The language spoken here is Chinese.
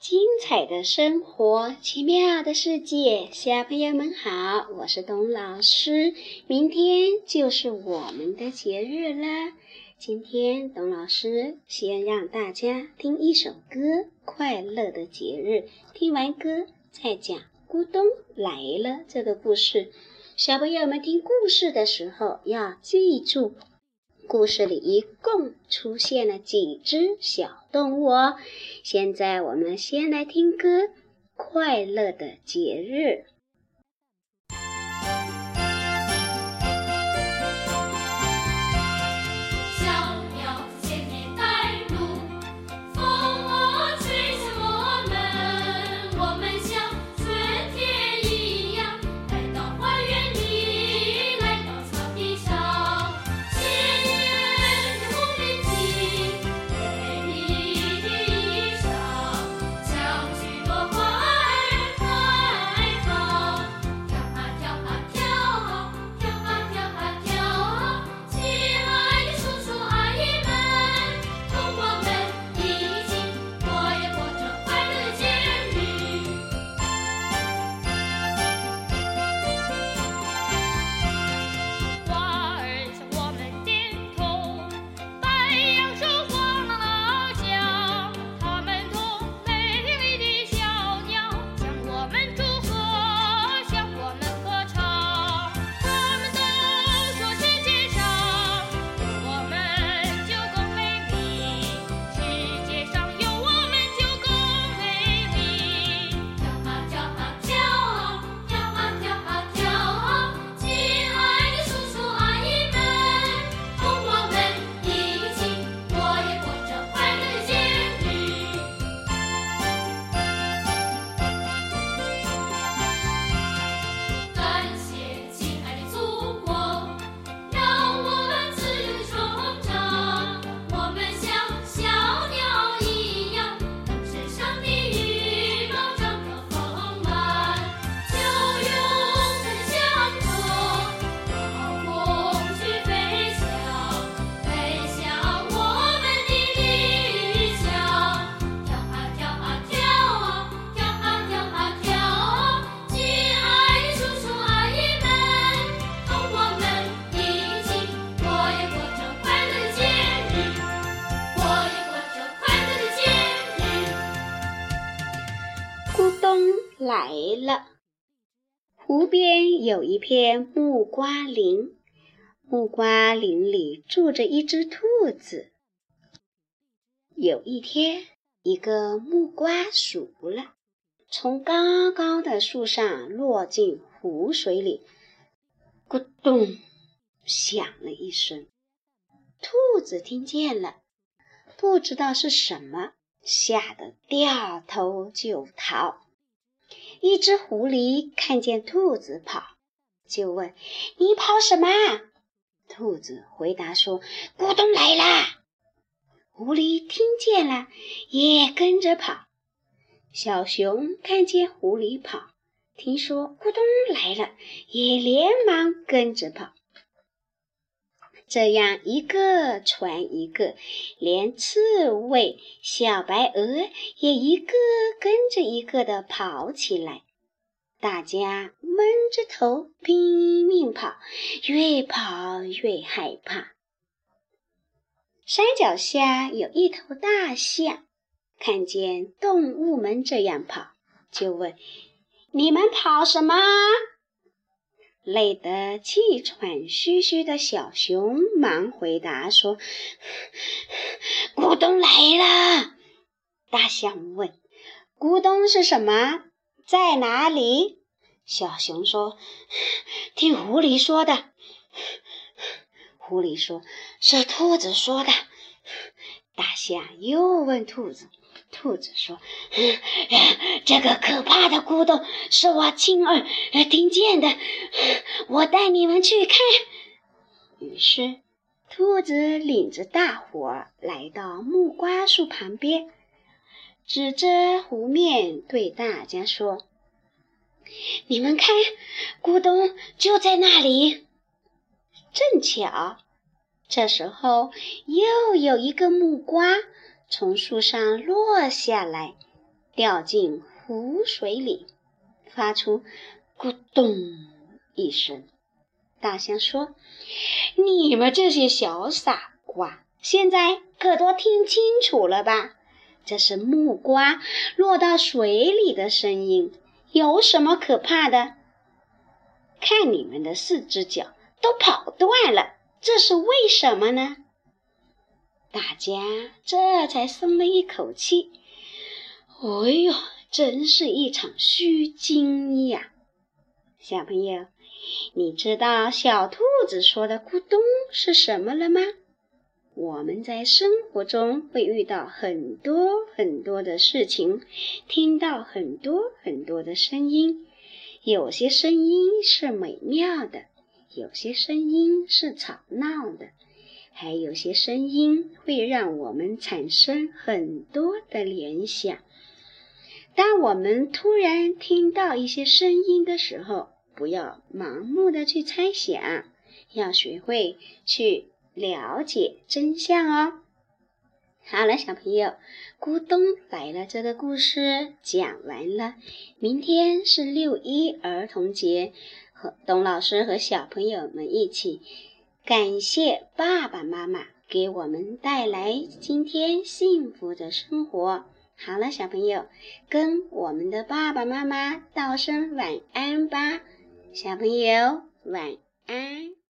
精彩的生活，奇妙的世界，小朋友们好，我是董老师。明天就是我们的节日啦。今天董老师先让大家听一首歌，《快乐的节日》。听完歌再讲“咕咚来了”这个故事。小朋友们听故事的时候要记住。故事里一共出现了几只小动物哦。现在我们先来听歌，《快乐的节日》。来了，湖边有一片木瓜林，木瓜林里住着一只兔子。有一天，一个木瓜熟了，从高高的树上落进湖水里，咕咚响了一声。兔子听见了，不知道是什么，吓得掉头就逃。一只狐狸看见兔子跑，就问：“你跑什么？”兔子回答说：“咕咚来啦！”狐狸听见了，也跟着跑。小熊看见狐狸跑，听说咕咚来了，也连忙跟着跑。这样一个传一个，连刺猬、小白鹅也一个跟着一个的跑起来。大家闷着头拼命跑，越跑越害怕。山脚下有一头大象，看见动物们这样跑，就问：“你们跑什么？”累得气喘吁吁的小熊忙回答说：“咕咚来了。”大象问：“咕咚是什么？在哪里？”小熊说：“听狐狸说的。”狐狸说：“是兔子说的。”大象又问兔子。兔子说：“这个可怕的咕咚是我亲耳听见的，我带你们去看。”于是，兔子领着大伙来到木瓜树旁边，指着湖面对大家说：“你们看，咕咚就在那里。”正巧，这时候又有一个木瓜。从树上落下来，掉进湖水里，发出咕咚一声。大象说：“你们这些小傻瓜，现在可都听清楚了吧？这是木瓜落到水里的声音，有什么可怕的？看你们的四只脚都跑断了，这是为什么呢？”大家这才松了一口气。哎呦，真是一场虚惊呀！小朋友，你知道小兔子说的“咕咚”是什么了吗？我们在生活中会遇到很多很多的事情，听到很多很多的声音，有些声音是美妙的，有些声音是吵闹的。还有些声音会让我们产生很多的联想。当我们突然听到一些声音的时候，不要盲目的去猜想，要学会去了解真相哦。好了，小朋友，咕咚来了，这个故事讲完了。明天是六一儿童节，和董老师和小朋友们一起。感谢爸爸妈妈给我们带来今天幸福的生活。好了，小朋友，跟我们的爸爸妈妈道声晚安吧，小朋友晚安。